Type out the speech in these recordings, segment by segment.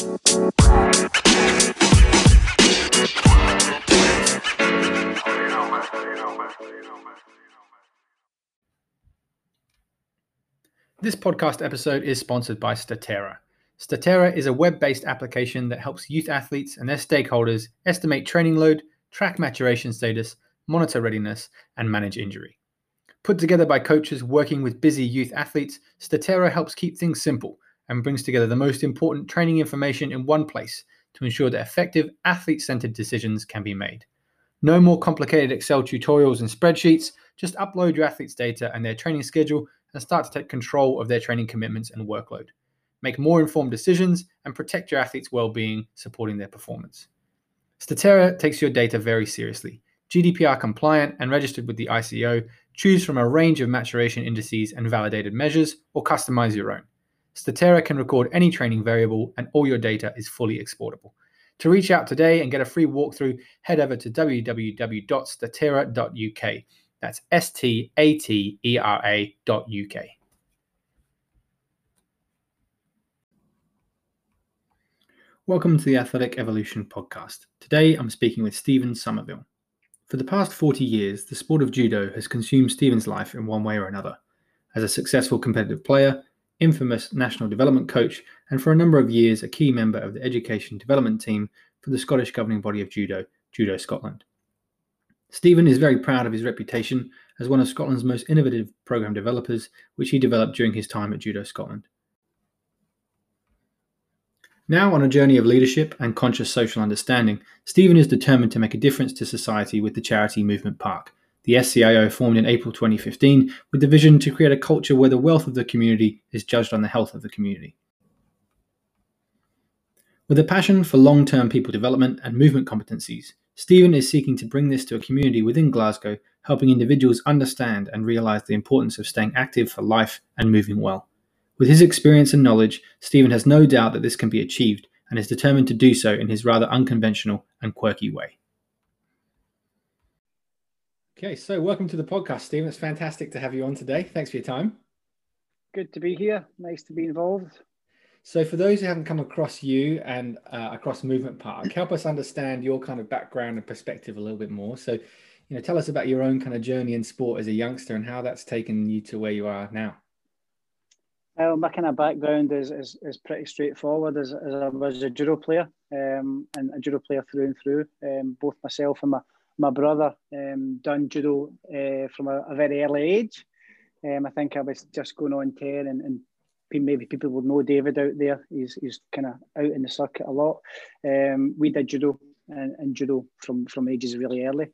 This podcast episode is sponsored by Statera. Statera is a web based application that helps youth athletes and their stakeholders estimate training load, track maturation status, monitor readiness, and manage injury. Put together by coaches working with busy youth athletes, Statera helps keep things simple and brings together the most important training information in one place to ensure that effective athlete centered decisions can be made. No more complicated Excel tutorials and spreadsheets, just upload your athlete's data and their training schedule and start to take control of their training commitments and workload. Make more informed decisions and protect your athlete's well-being, supporting their performance. Statera takes your data very seriously. GDPR compliant and registered with the ICO, choose from a range of maturation indices and validated measures, or customize your own. Statera can record any training variable, and all your data is fully exportable. To reach out today and get a free walkthrough, head over to www.statera.uk. That's S T A T E R A dot UK. Welcome to the Athletic Evolution podcast. Today I'm speaking with Stephen Sommerville. For the past 40 years, the sport of judo has consumed Stephen's life in one way or another. As a successful competitive player, infamous national development coach, and for a number of years a key member of the education development team for the Scottish governing body of judo, Judo Scotland. Stephen is very proud of his reputation as one of Scotland's most innovative program developers, which he developed during his time at Judo Scotland. Now, on a journey of leadership and conscious social understanding, Stephen is determined to make a difference to society with the charity Movement Park. The SCIO formed in April 2015 with the vision to create a culture where the wealth of the community is judged on the health of the community. With a passion for long term people development and movement competencies, Stephen is seeking to bring this to a community within Glasgow, helping individuals understand and realise the importance of staying active for life and moving well. With his experience and knowledge, Stephen has no doubt that this can be achieved and is determined to do so in his rather unconventional and quirky way. Okay, so welcome to the podcast, Stephen. It's fantastic to have you on today. Thanks for your time. Good to be here. Nice to be involved. So, for those who haven't come across you and uh, across Movement Park, help us understand your kind of background and perspective a little bit more. So, you know, tell us about your own kind of journey in sport as a youngster and how that's taken you to where you are now. Well, my kind of background is, is, is pretty straightforward. As, as I was a judo player um, and a judo player through and through. Um, both myself and my, my brother um, done judo uh, from a, a, very early age. Um, I think I was just going on 10 and, and maybe people will know David out there. He's, he's kind of out in the circuit a lot. Um, we did judo and, and, judo from, from ages really early.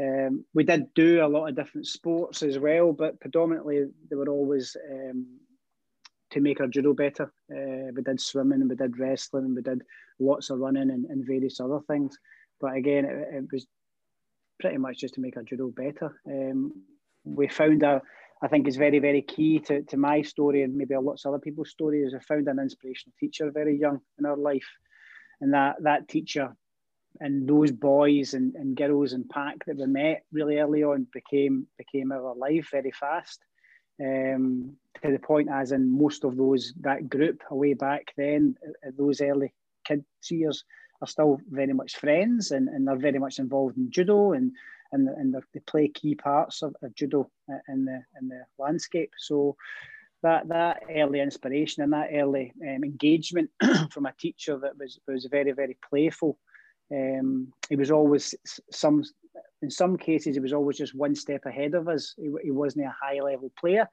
Um, we did do a lot of different sports as well, but predominantly they were always um, to make our judo better. Uh, we did swimming, we did wrestling, and we did lots of running and, and various other things. But again, it, it, was pretty much just to make our judo better. Um, we found a I think is very, very key to, to my story and maybe a lots of other people's stories. I found an inspirational teacher very young in our life. And that that teacher and those boys and, and girls and pack that we met really early on became became our life very fast. Um, to the point as in most of those that group away back then, those early kids years are still very much friends and, and they're very much involved in judo and and, and they play key parts of, of judo in the in the landscape. So that that early inspiration and that early um, engagement from a teacher that was was very very playful. Um, he was always some in some cases he was always just one step ahead of us. He, he wasn't a high level player.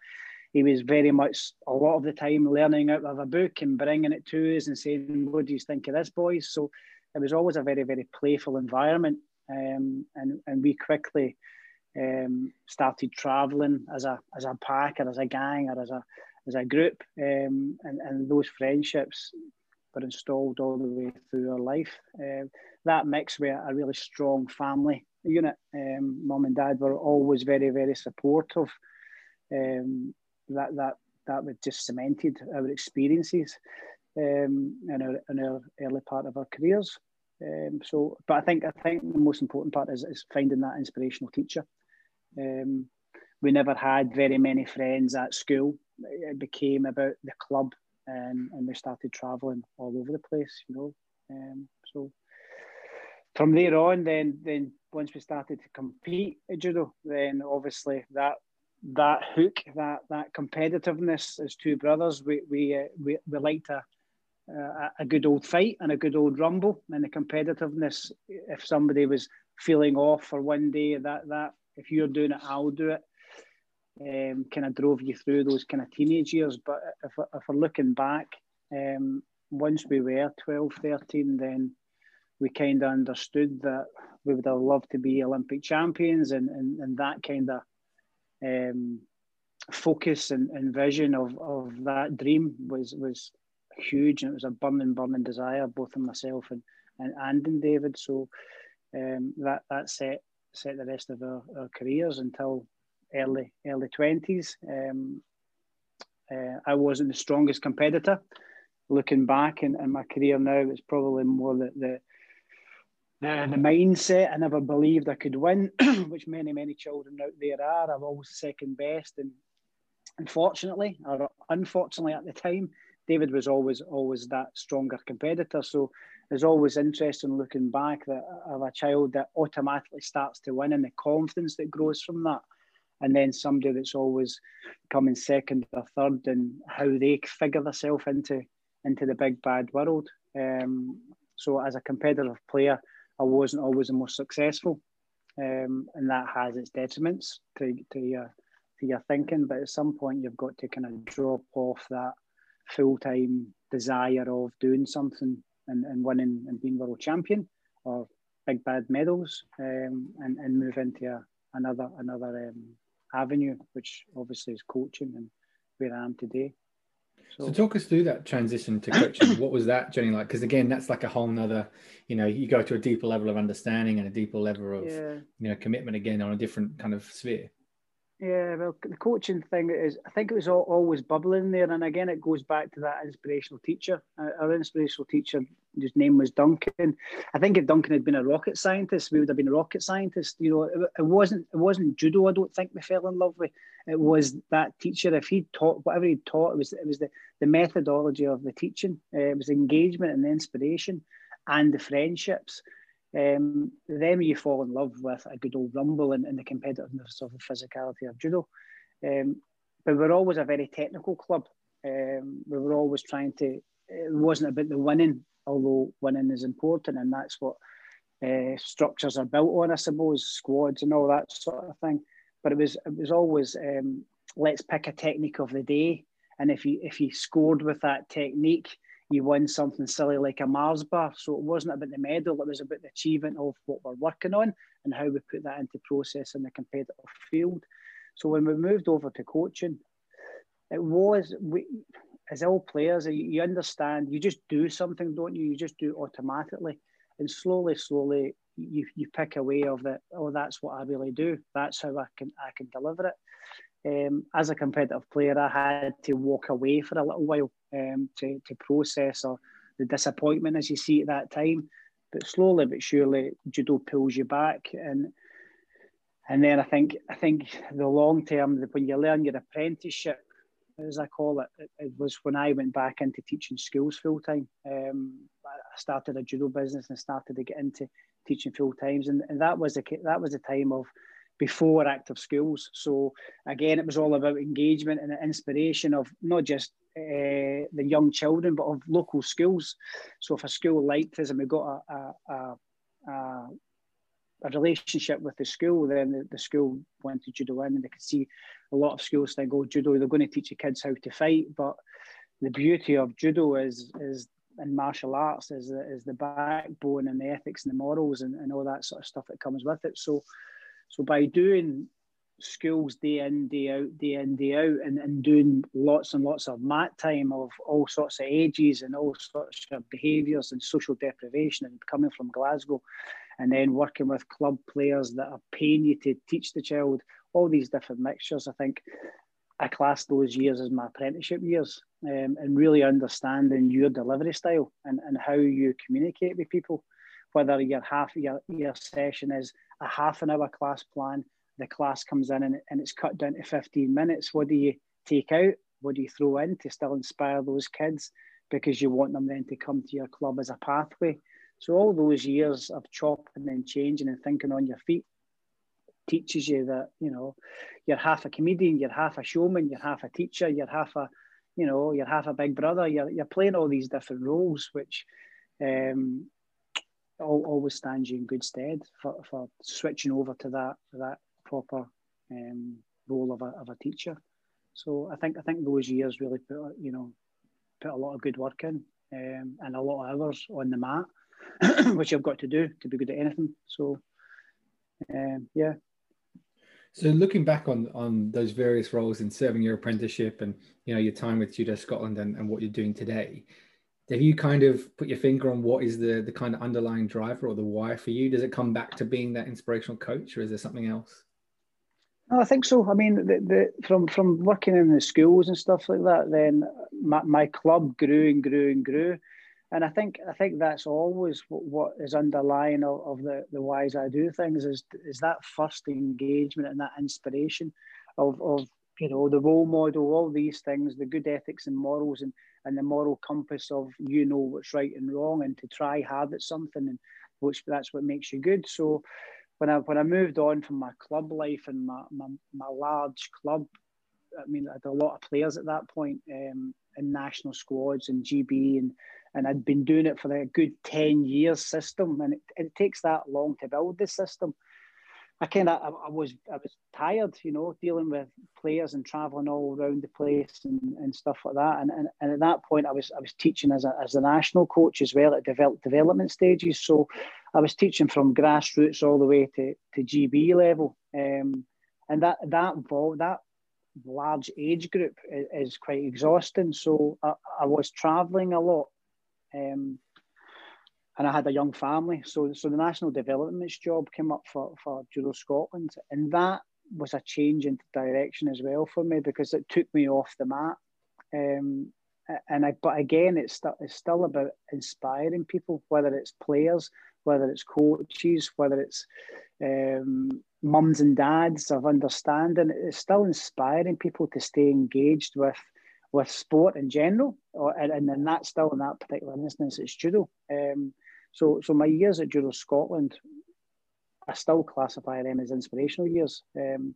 He was very much a lot of the time learning out of a book and bringing it to us and saying, "What do you think of this, boys?" So it was always a very very playful environment um, and and we quickly um, started traveling as a as a pack or as a gang or as a as a group, um, and and those friendships were installed all the way through our life. Uh, that mix with a really strong family unit. Um, Mum and Dad were always very very supportive. Um, that that that was just cemented our experiences um, in our in our early part of our careers. Um, so, but I think I think the most important part is, is finding that inspirational teacher. Um, we never had very many friends at school. It became about the club and, and we started traveling all over the place, you know. Um, so from there on, then then once we started to compete at judo, then obviously that that hook, that that competitiveness as two brothers, we we uh, we, we liked a, a good old fight and a good old rumble, and the competitiveness. If somebody was feeling off for one day, that that if you're doing it, I'll do it. Um, kind of drove you through those kind of teenage years. But if, if we're looking back, um, once we were 12, 13, then we kind of understood that we would have loved to be Olympic champions, and, and, and that kind of um, focus and, and vision of, of that dream was was huge, and it was a burning, burning desire both in myself and and, and in David. So um, that that set set the rest of our, our careers until early early twenties. Um, uh, I wasn't the strongest competitor. Looking back in, in my career now, it's probably more the, the the, the mindset. I never believed I could win, which many, many children out there are. I'm always second best. And unfortunately, or unfortunately at the time, David was always always that stronger competitor. So it's always interesting looking back that of a child that automatically starts to win and the confidence that grows from that. And then somebody that's always coming second or third and how they figure themselves into into the big bad world. Um, so as a competitive player, I wasn't always the most successful, um, and that has its detriments to, to your to your thinking. But at some point, you've got to kind of drop off that full time desire of doing something and, and winning and being world champion or big bad medals, um, and and move into a, another another um, avenue, which obviously is coaching and where I am today. So, so talk us through that transition to coaching. what was that journey like? Because again, that's like a whole nother, you know, you go to a deeper level of understanding and a deeper level of, yeah. you know, commitment again on a different kind of sphere. Yeah, well, the coaching thing is, I think it was all, always bubbling there. And again, it goes back to that inspirational teacher. Uh, our inspirational teacher, his name was Duncan. I think if Duncan had been a rocket scientist, we would have been a rocket scientist. You know, it, it wasn't it wasn't judo. I don't think we fell in love with. It was that teacher. If he taught whatever he taught, it was it was the, the methodology of the teaching. Uh, it was engagement and the inspiration, and the friendships um, then you fall in love with a good old rumble and, and the competitiveness of the physicality of judo. Um, but we're always a very technical club. Um, we were always trying to, it wasn't about the winning, although winning is important, and that's what uh, structures are built on, I suppose, squads and all that sort of thing. But it was it was always um, let's pick a technique of the day, and if you if you scored with that technique, you win something silly like a Mars bar. So it wasn't about the medal, it was about the achievement of what we're working on and how we put that into process in the competitive field. So when we moved over to coaching, it was we as all players, you understand, you just do something, don't you? You just do it automatically. And slowly, slowly you, you pick away of that, oh, that's what I really do. That's how I can I can deliver it um, as a competitive player, I had to walk away for a little while um, to, to process or the disappointment as you see at that time. But slowly but surely, judo pulls you back, and and then I think I think the long term when you learn your apprenticeship, as I call it, it, it was when I went back into teaching schools full time. Um, I started a judo business and started to get into teaching full times, and, and that was the that was the time of before active schools. So again, it was all about engagement and the inspiration of not just uh, the young children, but of local schools. So if a school liked us and we got a, a, a, a relationship with the school, then the, the school went to judo in and they could see a lot of schools think, oh, judo, they're going to teach the kids how to fight. But the beauty of judo is, is and martial arts is the, is the backbone and the ethics and the morals and, and all that sort of stuff that comes with it. So so by doing schools day in, day out, day in, day out, and, and doing lots and lots of mat time of all sorts of ages and all sorts of behaviours and social deprivation and coming from Glasgow and then working with club players that are paying you to teach the child all these different mixtures. I think I class those years as my apprenticeship years um, and really understanding your delivery style and, and how you communicate with people, whether your half your, your session is a half an hour class plan. The class comes in and, and it's cut down to 15 minutes. What do you take out? what do you throw in to still inspire those kids because you want them then to come to your club as a pathway. So all those years of chopping and changing and thinking on your feet teaches you that you know you're half a comedian, you're half a showman, you're half a teacher, you're half a you know you're half a big brother. You're you're playing all these different roles, which um, always stands you in good stead for, for switching over to that that proper um, role of a, of a teacher. So I think I think those years really put you know put a lot of good work in um, and a lot of hours on the mat, which you've got to do to be good at anything. So um, yeah. So looking back on on those various roles in serving your apprenticeship and you know your time with Judo Scotland and, and what you're doing today, have you kind of put your finger on what is the the kind of underlying driver or the why for you? Does it come back to being that inspirational coach, or is there something else? No, I think so. I mean, the, the, from from working in the schools and stuff like that, then my, my club grew and grew and grew, and I think I think that's always what, what is underlying of, of the the whys I do things is is that first engagement and that inspiration of of you know the role model, all these things, the good ethics and morals, and and the moral compass of you know what's right and wrong, and to try hard at something, and which that's what makes you good. So when I when I moved on from my club life and my my, my large club, I mean I had a lot of players at that point um, in national squads and GB and and I'd been doing it for a good ten years system, and it, it takes that long to build the system. I kind of I, I, was I was tired, you know, dealing with players and traveling all around the place and, and stuff like that. And, and and at that point, I was I was teaching as a as a national coach as well at develop, development stages. So I was teaching from grassroots all the way to, to GB level, um, and that that that large age group is, is quite exhausting. So I, I was traveling a lot. Um, and I had a young family. So, so the national developments job came up for, for Judo Scotland, and that was a change in direction as well for me because it took me off the mat. Um, and I, but again, it's, st- it's still about inspiring people, whether it's players, whether it's coaches, whether it's um, mums and dads of understanding. It's still inspiring people to stay engaged with with sport in general, or and, and then that's still in that particular instance, it's judo. Um, so, so my years at Judo Scotland, I still classify them as inspirational years. Um,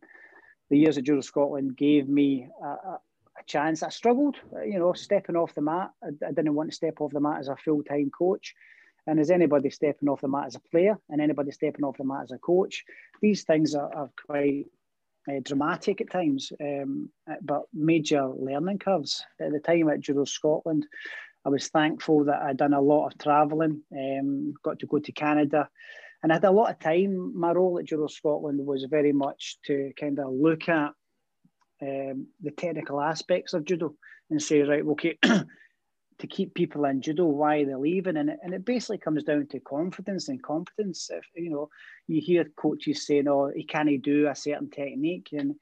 the years at Judo Scotland gave me a, a, chance. I struggled, you know, stepping off the mat. I, I didn't want to step off the mat as a full time coach. And as anybody stepping off the mat as a player and anybody stepping off the mat as a coach, these things are, are quite uh, dramatic at times, um, but major learning curves. At the time at Judo Scotland, I was thankful that I'd done a lot of travelling, um, got to go to Canada, and I had a lot of time. My role at Judo Scotland was very much to kind of look at um, the technical aspects of judo and say, right, okay, to keep people in judo, why are they leaving? And it, and it basically comes down to confidence and competence. If you know, you hear coaches saying, "Oh, he can't do a certain technique," and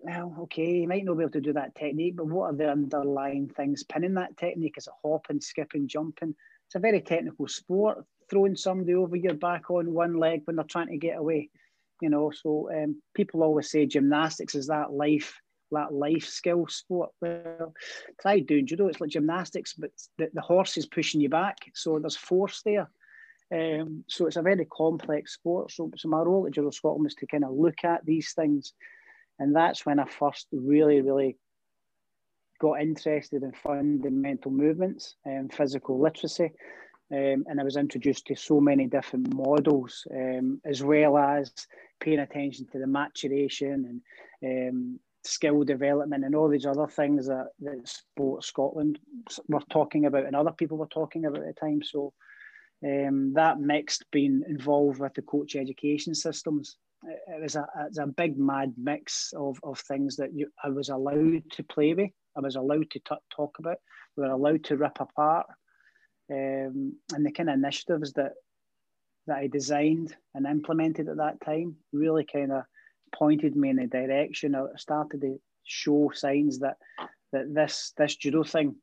well, okay, he might not be able to do that technique, but what are the underlying things pinning that technique? Is it hopping, skipping, jumping? It's a very technical sport. Throwing somebody over your back on one leg when they're trying to get away, you know. So um, people always say gymnastics is that life, that life skill sport. Well, try doing judo. It's like gymnastics, but the, the horse is pushing you back, so there's force there. Um, so it's a very complex sport. So, so my role at Judo Scotland is to kind of look at these things and that's when I first really, really got interested in fundamental movements and physical literacy. Um, and I was introduced to so many different models, um, as well as paying attention to the maturation and um, skill development and all these other things that, that Sport Scotland were talking about and other people were talking about at the time. So um, that mixed being involved with the coach education systems it was a, it's a big mad mix of, of things that you, I was allowed to play with. I was allowed to t- talk about. We were allowed to rip apart, um, and the kind of initiatives that that I designed and implemented at that time really kind of pointed me in the direction. I started to show signs that that this this judo thing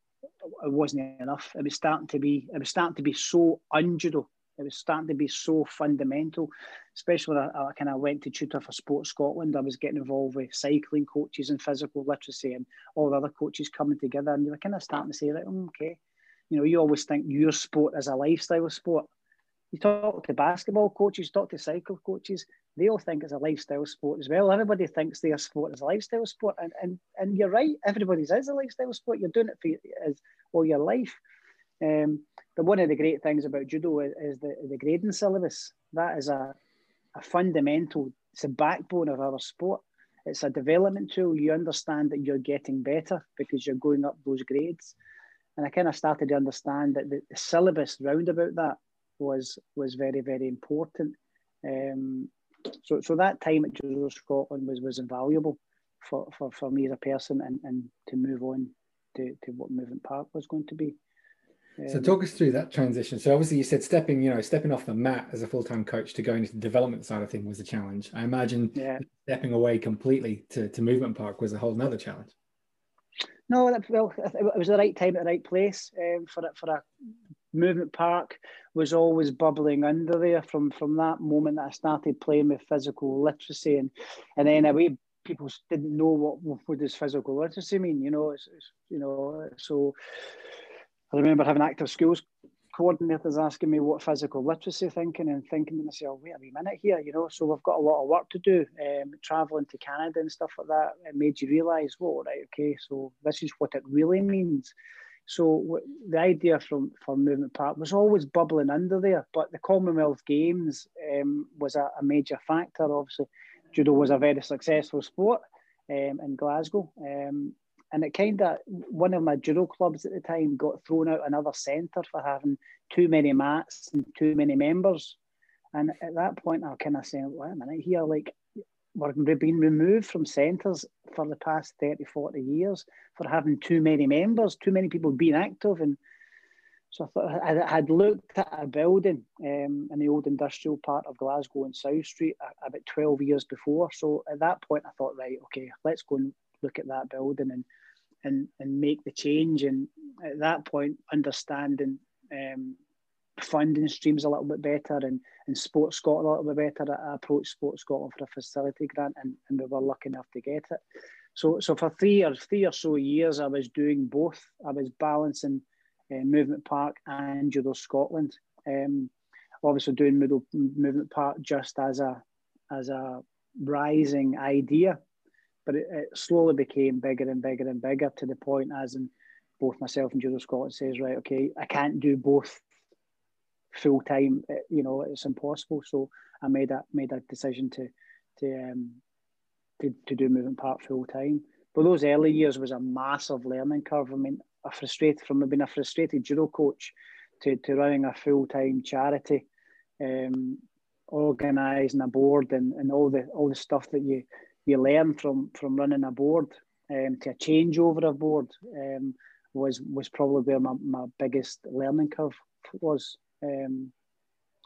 it wasn't enough. It was starting to be it was starting to be so unjudo It was starting to be so fundamental, especially when I, I kind of went to tutor for Sports Scotland. I was getting involved with cycling coaches and physical literacy and all the other coaches coming together. And you were kind of starting to say, like, oh, okay, you know, you always think your sport is a lifestyle sport. You talk to basketball coaches, talk to cycle coaches, they all think it's a lifestyle sport as well. Everybody thinks their sport is a lifestyle sport. And, and, and you're right, everybody's is a lifestyle sport. You're doing it for as all your life. Um, but one of the great things about judo is, is the, the grading syllabus. That is a, a fundamental, it's a backbone of our sport. It's a development tool. You understand that you're getting better because you're going up those grades. And I kind of started to understand that the, the syllabus round about that was was very very important. Um, so so that time at Judo Scotland was was invaluable for, for, for me as a person and, and to move on to, to what Movement Park was going to be. Um, so talk us through that transition. So obviously you said stepping, you know, stepping off the mat as a full-time coach to go into the development side of things was a challenge. I imagine yeah. stepping away completely to, to Movement Park was a whole nother challenge. No, well, it was the right time at the right place um, for it for a movement park was always bubbling under there from from that moment that I started playing with physical literacy and and then away people didn't know what what does physical literacy mean you know it's, it's, you know so I remember having active schools coordinators asking me what physical literacy thinking and thinking to myself wait a wee minute here you know so we've got a lot of work to do um, traveling to Canada and stuff like that it made you realize well right okay so this is what it really means so the idea from for Movement Park was always bubbling under there, but the Commonwealth Games um, was a, a, major factor. Obviously, judo was a very successful sport um, in Glasgow, um, and it kind of one of my judo clubs at the time got thrown out another centre for having too many mats and too many members. And at that point, I kind of saying, "Wait a minute here, like we're being removed from centres for the past 30, 40 years for having too many members, too many people being active. And so I thought I had looked at a building um, in the old industrial part of Glasgow in South Street about 12 years before. So at that point, I thought, right, okay, let's go and look at that building and and and make the change. And at that point, understanding um, funding streams a little bit better and, and Sports Scotland a little bit better. I approached Sports Scotland for a facility grant and, and we were lucky enough to get it. So, so for three or three or so years, I was doing both. I was balancing uh, Movement Park and Judo Scotland. Um, obviously, doing Middle Movement Park just as a as a rising idea, but it, it slowly became bigger and bigger and bigger to the point as in both myself and Judo Scotland says, right, okay, I can't do both full time. Eh, you know, it's impossible. So I made that made a decision to to um, to, to do movement park full time. But those early years was a massive learning curve. I mean, a frustrated from being a frustrated judo coach to, to running a full time charity, um, organising a board and, and all the all the stuff that you you learn from from running a board um, to a changeover of board um, was was probably where my, my biggest learning curve was. Um,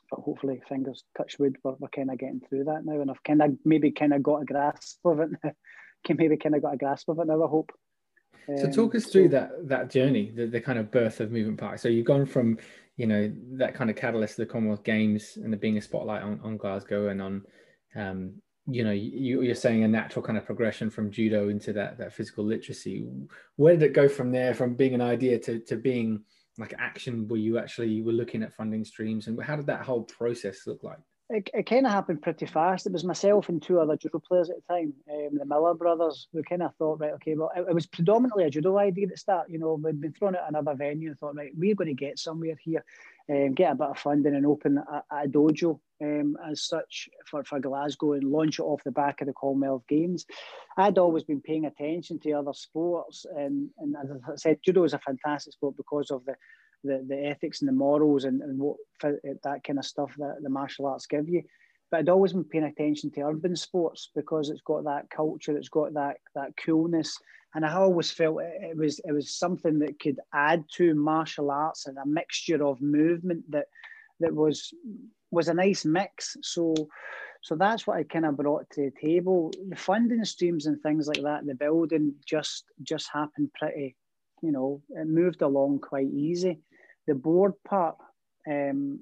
but hopefully, fingers touch wood, we're, we're kind of getting through that now, and I've kind of maybe kind of got a grasp of it. Can maybe kind of got a grasp of it now. I hope. Um, so talk us through that that journey, the, the kind of birth of Movement Park. So you've gone from, you know, that kind of catalyst, of the Commonwealth Games, and the being a spotlight on, on Glasgow and on, um, you know, you, you're saying a natural kind of progression from judo into that that physical literacy. Where did it go from there, from being an idea to to being like action where you actually were looking at funding streams and how did that whole process look like it, it kind of happened pretty fast. It was myself and two other judo players at the time, um, the Miller brothers. We kind of thought, right, okay, well, it, it, was predominantly a judo idea at the start. You know, we'd been thrown at another venue and thought, right, we're going to get somewhere here, um, get a bit of funding and open a, a dojo um, as such for, for Glasgow and launch it off the back of the Commonwealth Games. I'd always been paying attention to other sports, and, and as I said, judo is a fantastic sport because of the the, the ethics and the morals and, and what that kind of stuff that the martial arts give you. But I'd always been paying attention to urban sports because it's got that culture, it's got that that coolness, and I always felt it was it was something that could add to martial arts and a mixture of movement that that was was a nice mix. So so that's what I kind of brought to the table. The funding streams and things like that, the building just just happened pretty, you know, it moved along quite easy the board part, um,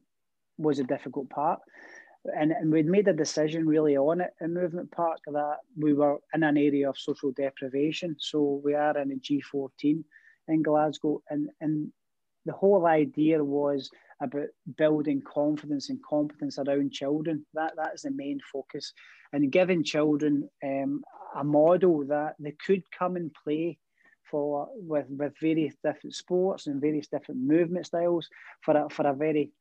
was a difficult part. And, and we'd made a decision really on it in Movement Park that we were in an area of social deprivation. So we are in a G14 in Glasgow. And, and the whole idea was about building confidence and competence around children. That that is the main focus, and giving children um, a model that they could come and play for with with various different sports and various different movement styles for a, for a very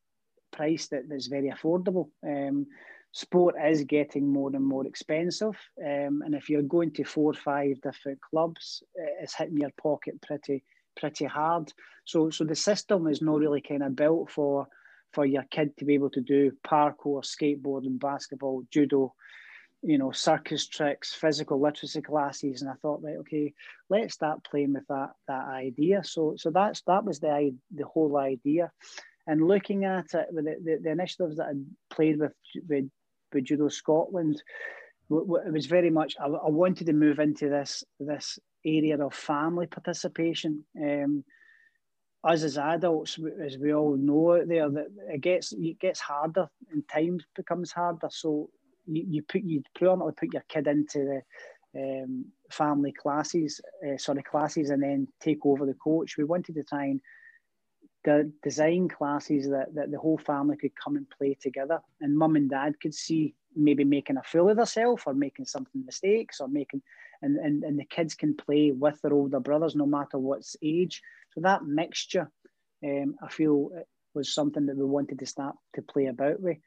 price that, that's very affordable. Um, sport is getting more and more expensive, um, and if you're going to four or five different clubs, it's hitting your pocket pretty pretty hard. So so the system is not really kind of built for for your kid to be able to do parkour, skateboarding, basketball, judo, you know, circus tricks, physical literacy classes. And I thought, right, okay, let's start playing with that that idea. So so that's that was the the whole idea. And looking at it, with the, the, the initiatives that I played with, with, with Judo Scotland, it was very much I, I wanted to move into this this area of family participation. Um, us as adults, as we all know out there, that it gets it gets harder and time becomes harder. So you, you put you predominantly put your kid into the um, family classes, uh, sorry classes, and then take over the coach. We wanted to try and de- design classes that, that the whole family could come and play together, and mum and dad could see maybe making a fool of themselves or making something mistakes or making and, and, and the kids can play with their older brothers no matter what's age. So that mixture, um, I feel, was something that we wanted to start to play about with.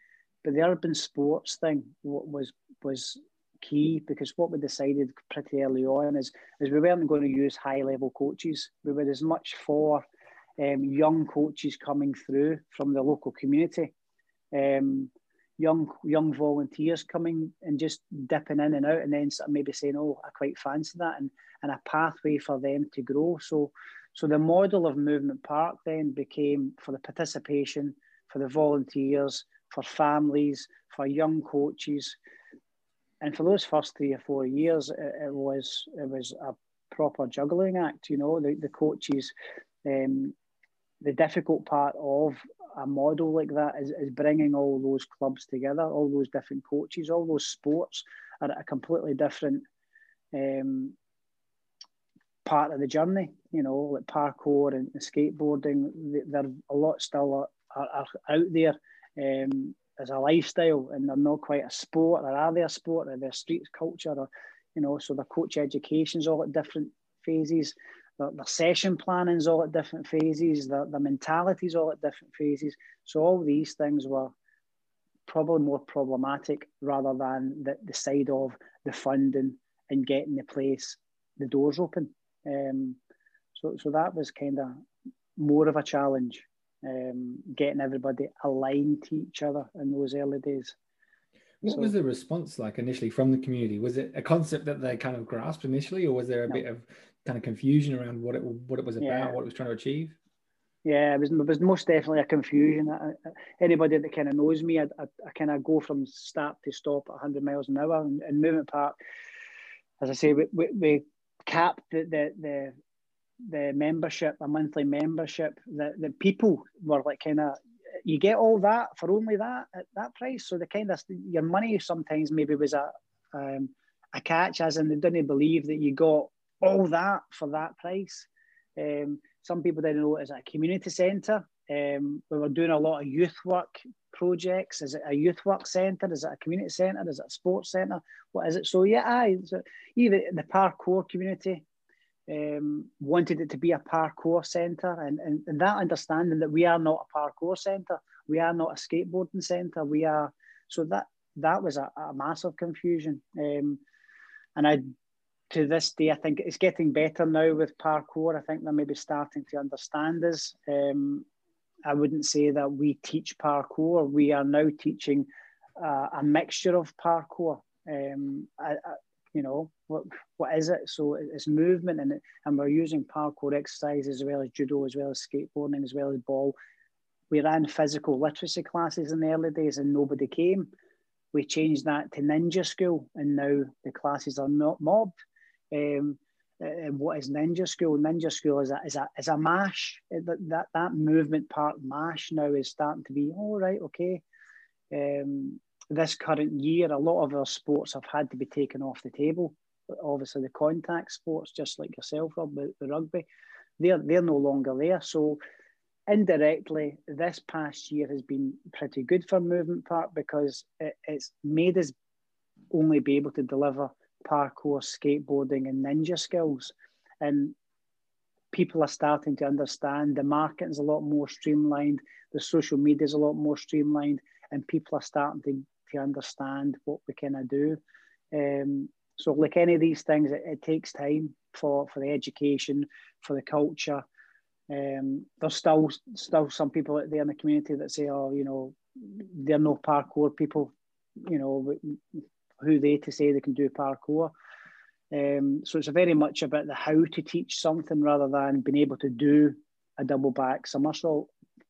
But the urban sports thing was was key because what we decided pretty early on is, is we weren't going to use high level coaches. We were as much for um, young coaches coming through from the local community. Um, young young volunteers coming and just dipping in and out and then maybe saying, oh, I quite fancy that and, and a pathway for them to grow. So so the model of Movement Park then became for the participation, for the volunteers, for families, for young coaches. And for those first three or four years, it, it was it was a proper juggling act. You know, the, the coaches, um, the difficult part of a model like that is, is bringing all those clubs together, all those different coaches, all those sports are at a completely different um, part of the journey. You know, like parkour and skateboarding, they're a lot still are, are out there um, as a lifestyle, and they're not quite a sport. Or are they a sport? Are they a street culture? Or you know, so the coach education's all at different phases the, the session planning's all at different phases, the, the mentality's all at different phases. So all these things were probably more problematic rather than the, the side of the funding and getting the place, the doors open. Um, so, so that was kind of more of a challenge, um, getting everybody aligned to each other in those early days. What so, was the response like initially from the community? Was it a concept that they kind of grasped initially, or was there a no. bit of kind of confusion around what it what it was about, yeah. what it was trying to achieve? Yeah, it was, it was most definitely a confusion. anybody that kind of knows me, I, I, I kind of go from start to stop at 100 miles an hour. And, and movement park, as I say, we, we, we capped the, the, the the membership, a monthly membership, that the people were like kind of you get all that for only that at that price. So the kind of your money sometimes maybe was a um, a catch, as in they didn't believe that you got all that for that price. Um, some people didn't know it as a community centre. Um, we were doing a lot of youth work projects. Is it a youth work centre? Is it a community centre? Is it a sports centre? What is it? So yeah, I, so even the parkour community um, wanted it to be a parkour centre, and, and, and that understanding that we are not a parkour centre, we are not a skateboarding centre, we are. So that that was a, a massive confusion. Um, and I to this day, I think it's getting better now with parkour. I think they're maybe starting to understand us. Um, I wouldn't say that we teach parkour. We are now teaching uh, a mixture of parkour. Um, I, I, you know, what what is it? So it's movement, and and we're using parkour exercises as well as judo, as well as skateboarding, as well as ball. We ran physical literacy classes in the early days, and nobody came. We changed that to ninja school, and now the classes are not mobbed. Um, uh, what is Ninja School? Ninja School is a is a is a mash. That that, that movement part mash now is starting to be all oh, right. Okay, um, this current year, a lot of our sports have had to be taken off the table. Obviously, the contact sports, just like yourself, Rob, the rugby, they're they're no longer there. So indirectly, this past year has been pretty good for Movement Park because it, it's made us only be able to deliver parkour, skateboarding, and ninja skills. And people are starting to understand the marketing is a lot more streamlined, the social media is a lot more streamlined, and people are starting to to understand what we can do. Um, so, like any of these things, it, it, takes time for, for the education, for the culture. Um, there's still still some people out there in the community that say, "Oh, you know, they're no parkour people." You know, who they to say they can do parkour? Um, so it's very much about the how to teach something rather than being able to do a double back somersault.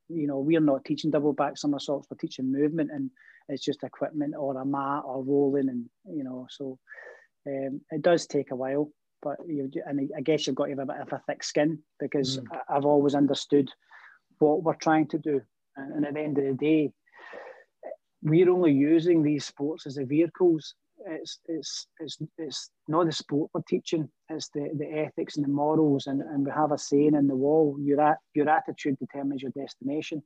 You know, we're not teaching double back somersaults; we're teaching movement, and it's just equipment or a mat or rolling, and you know, so um, it does take a while. But you and I guess you've got to have a bit of a thick skin because mm. I've always understood what we're trying to do, and at the end of the day, we're only using these sports as the vehicles. It's it's it's it's not the sport we're teaching. It's the, the ethics and the morals, and, and we have a saying in the wall: your at, your attitude determines your destination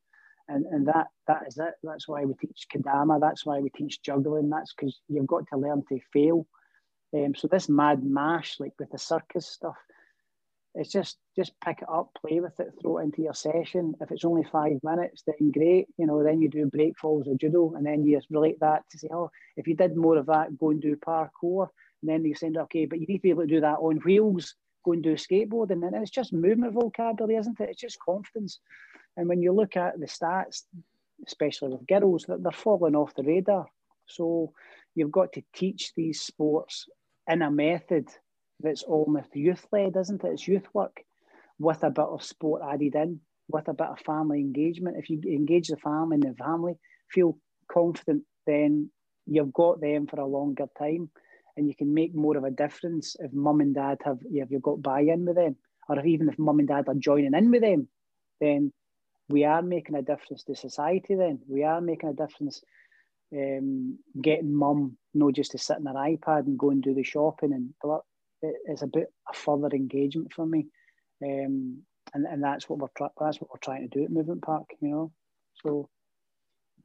and and that that is it. That's why we teach kendama. That's why we teach juggling. That's because you've got to learn to fail. Um, so this mad mash, like with the circus stuff, it's just just pick it up, play with it, throw it into your session. If it's only five minutes, then great. You know, then you do break falls or judo, and then you just relate that to say, oh, if you did more of that, go and do parkour. And then you say, okay, but you need to be able to do that on wheels. Go and do skateboarding, and it's just movement vocabulary, isn't it? It's just confidence. And when you look at the stats, especially with girls, that they're falling off the radar. So you've got to teach these sports in a method that's almost youth led, isn't it? It's youth work with a bit of sport added in, with a bit of family engagement. If you engage the family and the family feel confident, then you've got them for a longer time and you can make more of a difference if mum and dad have if you've got buy-in with them or if even if mum and dad are joining in with them then we are making a difference to society then. We are making a difference um, getting mum not just to sit on her iPad and go and do the shopping and it's a bit a further engagement for me. Um, and, and that's what we're tra- that's what we're trying to do at Movement Park, you know. So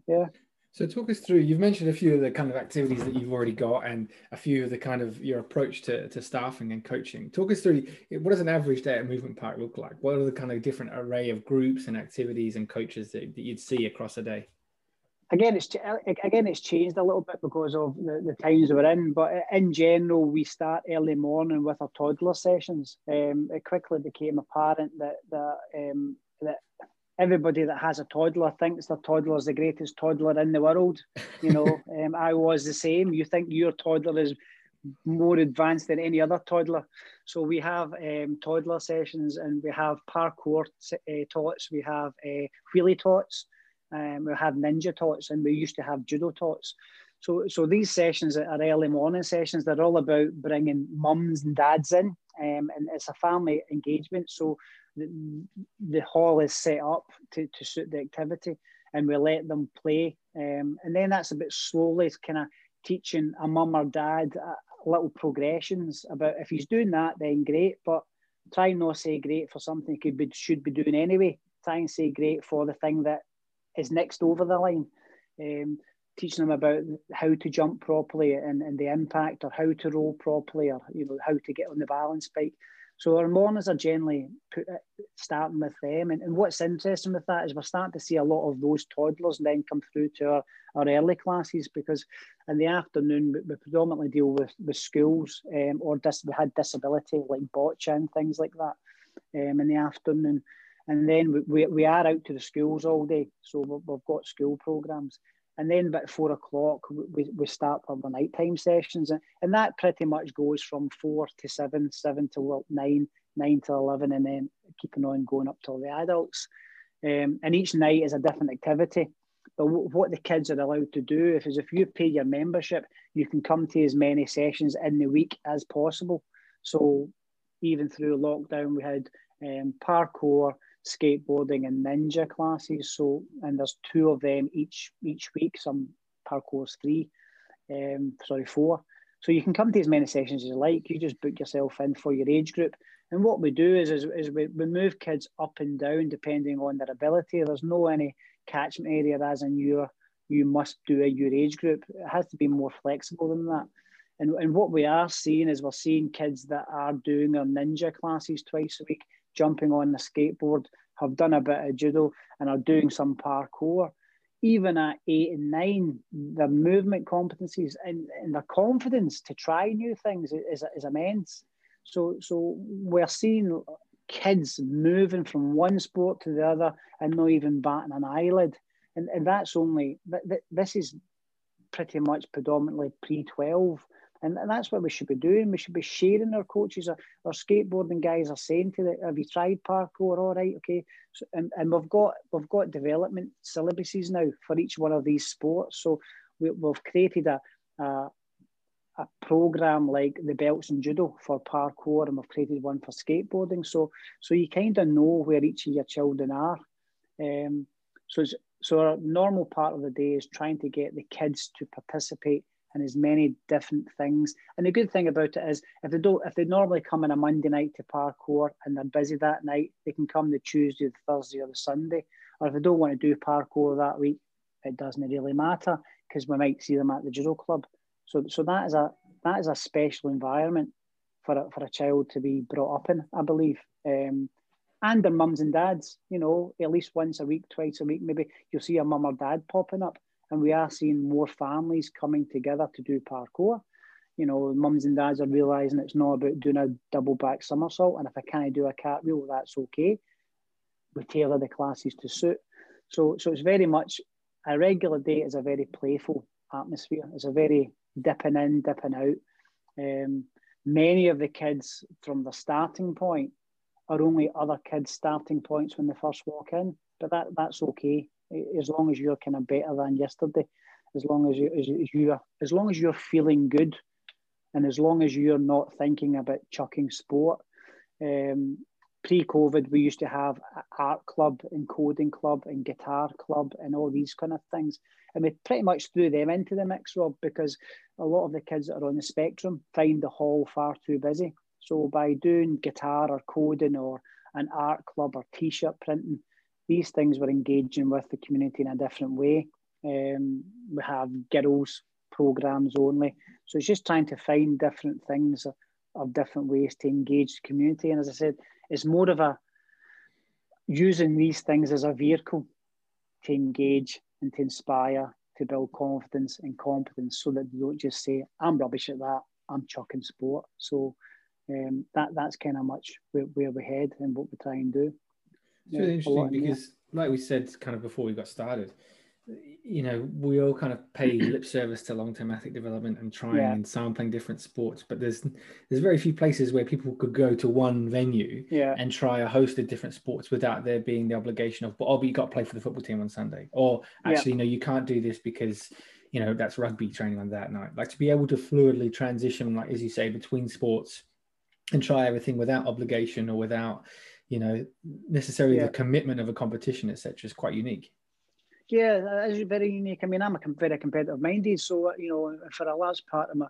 yeah. So talk us through. You've mentioned a few of the kind of activities that you've already got, and a few of the kind of your approach to, to staffing and coaching. Talk us through what does an average day at Movement Park look like? What are the kind of different array of groups and activities and coaches that, that you'd see across a day? Again, it's again it's changed a little bit because of the, the times we're in. But in general, we start early morning with our toddler sessions. Um, it quickly became apparent that that um, that everybody that has a toddler thinks their toddler is the greatest toddler in the world. You know, um, I was the same. You think your toddler is more advanced than any other toddler. So we have um, toddler sessions and we have parkour uh, tots, we have uh, wheelie tots, um, we have ninja tots, and we used to have judo tots. So, so these sessions are early morning sessions. They're all about bringing mums and dads in, um, and it's a family engagement. So the, the hall is set up to, to suit the activity and we let them play. Um, and then that's a bit slowly kind of teaching a mum or dad uh, little progressions about if he's doing that, then great. But try not say great for something he could be, should be doing anyway. Try and say great for the thing that is next over the line. Um, teaching them about how to jump properly and, and the impact or how to roll properly or you know how to get on the balance bike so our mornings are generally put, uh, starting with them. And, and what's interesting with that is we're starting to see a lot of those toddlers then come through to our, our early classes because in the afternoon we, predominantly deal with, with schools um, or dis- we had disability like boccia and things like that um, in the afternoon. And then we, we are out to the schools all day. So we've got school programs. And then about four o'clock we, we start our nighttime sessions. And, that pretty much goes from four to seven seven to nine nine to 11 and then keeping on going up till the adults. Um, and each night is a different activity. But what the kids are allowed to do if is if you pay your membership you can come to as many sessions in the week as possible. So even through lockdown, we had um, parkour, skateboarding, and ninja classes. So, and there's two of them each each week. Some parkour's three, um, sorry, four. So you can come to as many sessions as you like. You just book yourself in for your age group. And what we do is, is, is we, we move kids up and down depending on their ability. There's no any catchment area as in your you must do a your age group. It has to be more flexible than that. And, and what we are seeing is we're seeing kids that are doing their ninja classes twice a week, jumping on the skateboard, have done a bit of judo, and are doing some parkour. Even at eight and nine, their movement competencies and, and their confidence to try new things is, is immense. So, so we're seeing kids moving from one sport to the other and not even batting an eyelid. And, and that's only, this is pretty much predominantly pre 12. And, and that's what we should be doing. We should be sharing our coaches. Our, our skateboarding guys are saying to them, "Have you tried parkour? All right, okay." So, and, and we've got we've got development syllabuses now for each one of these sports. So we, have created a, a a program like the belts and judo for parkour, and we've created one for skateboarding. So so you kind of know where each of your children are. Um, so so our normal part of the day is trying to get the kids to participate in as many different things. And the good thing about it is if they don't if they normally come on a Monday night to parkour and they're busy that night, they can come the Tuesday, the Thursday, or the Sunday. Or if they don't want to do parkour that week, it doesn't really matter because we might see them at the judo club. So, so that is a that is a special environment for a, for a child to be brought up in, I believe. Um, and their mums and dads, you know, at least once a week, twice a week, maybe you'll see a mum or dad popping up. And we are seeing more families coming together to do parkour. You know, mums and dads are realizing it's not about doing a double back somersault. And if I can't do a cartwheel, that's okay. We tailor the classes to suit. So, so it's very much a regular day is a very playful atmosphere. It's a very dipping in, dipping out. Um, many of the kids from the starting point are only other kids' starting points when they first walk in, but that that's okay as long as you're kind of better than yesterday. As long as you as you are, as long as you're feeling good, and as long as you're not thinking about chucking sport. Um, pre-COVID, we used to have art club and coding club and guitar club and all these kind of things. And we pretty much threw them into the mix, Rob, because a lot of the kids that are on the spectrum find the hall far too busy. So by doing guitar or coding or an art club or t-shirt printing, these things we're engaging with the community in a different way. Um, we have girls programs only. So it's just trying to find different things of, different ways to engage the community. And as I said, it's more of a using these things as a vehicle to engage and to inspire, to build confidence and competence so that they don't just say, I'm rubbish at that, I'm chucking sport. So um, that that's kind of much where, where, we head and what we try and do. It's really interesting because, like we said kind of before we got started, you know, we all kind of pay lip service to long-term athlete development and trying yeah. and sampling different sports, but there's there's very few places where people could go to one venue yeah. and try a host of different sports without there being the obligation of, but oh, but you got to play for the football team on Sunday, or actually, yeah. no, you can't do this because you know that's rugby training on that night. Like to be able to fluidly transition, like as you say, between sports and try everything without obligation or without, you know, necessarily the commitment of a competition, etc., is quite unique. Yeah, it's very unique. I mean, I'm a very competitive minded, so you know, for a large part of my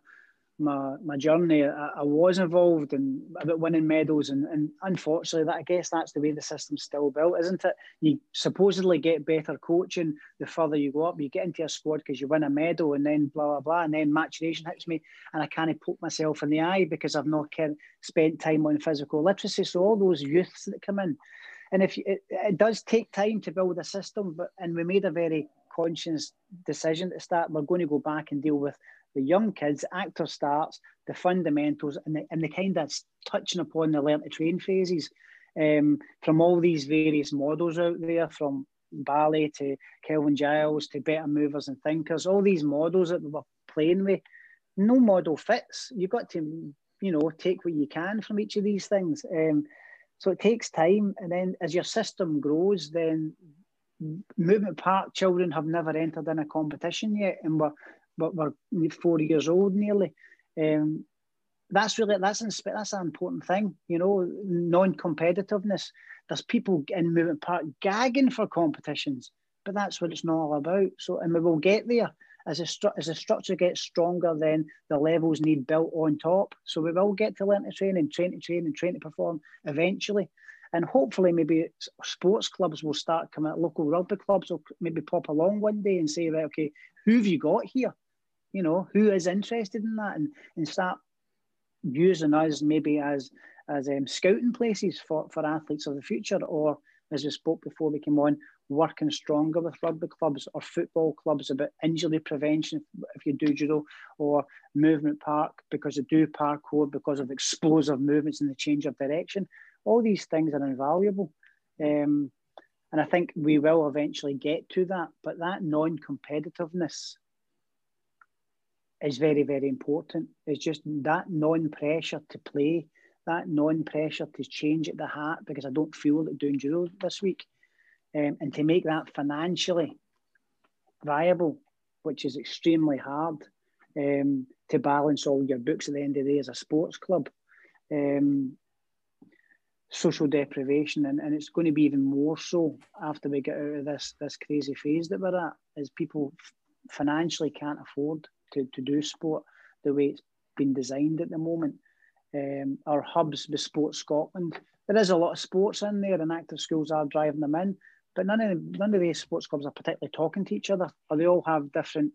my, my journey, I, I was involved in about winning medals, and, and unfortunately, that I guess that's the way the system's still built, isn't it? You supposedly get better coaching the further you go up. You get into a squad because you win a medal, and then blah blah blah, and then maturation hits me, and I can't poke myself in the eye because I've not spent time on physical literacy. So all those youths that come in, and if it, it does take time to build a system, but and we made a very conscious decision to start. We're going to go back and deal with the young kids, active starts, the fundamentals, and the, and the kind of touching upon the learn to train phases um, from all these various models out there, from ballet to Kelvin Giles to better movers and thinkers, all these models that we were playing with, no model fits. You've got to, you know, take what you can from each of these things. Um, so it takes time, and then as your system grows, then movement park children have never entered in a competition yet, and we're but we're four years old nearly. Um, that's really that's that's an important thing, you know, non-competitiveness. There's people in movement park gagging for competitions, but that's what it's not all about. So, and we will get there as a stru- as the structure gets stronger. Then the levels need built on top. So we will get to learn to train and train to train and train to perform eventually. And hopefully, maybe sports clubs will start coming. Local rugby clubs will maybe pop along one day and say, right, okay, who have you got here? You know, who is interested in that, and and start using us maybe as as um, scouting places for, for athletes of the future, or as we spoke before we came on, working stronger with rugby clubs or football clubs about injury prevention if you do judo, or movement park because you do parkour because of explosive movements and the change of direction. All these things are invaluable. Um, and I think we will eventually get to that, but that non competitiveness is very, very important. It's just that non pressure to play, that non pressure to change at the hat because I don't feel like doing judo this week. Um, and to make that financially viable, which is extremely hard um, to balance all your books at the end of the day as a sports club. Um, social deprivation and, and it's going to be even more so after we get out of this this crazy phase that we're at as people financially can't afford to, to do sport the way it's been designed at the moment. Um, our hubs, Bespoke Scotland, there is a lot of sports in there, and active schools are driving them in. But none of none of these sports clubs are particularly talking to each other, or they all have different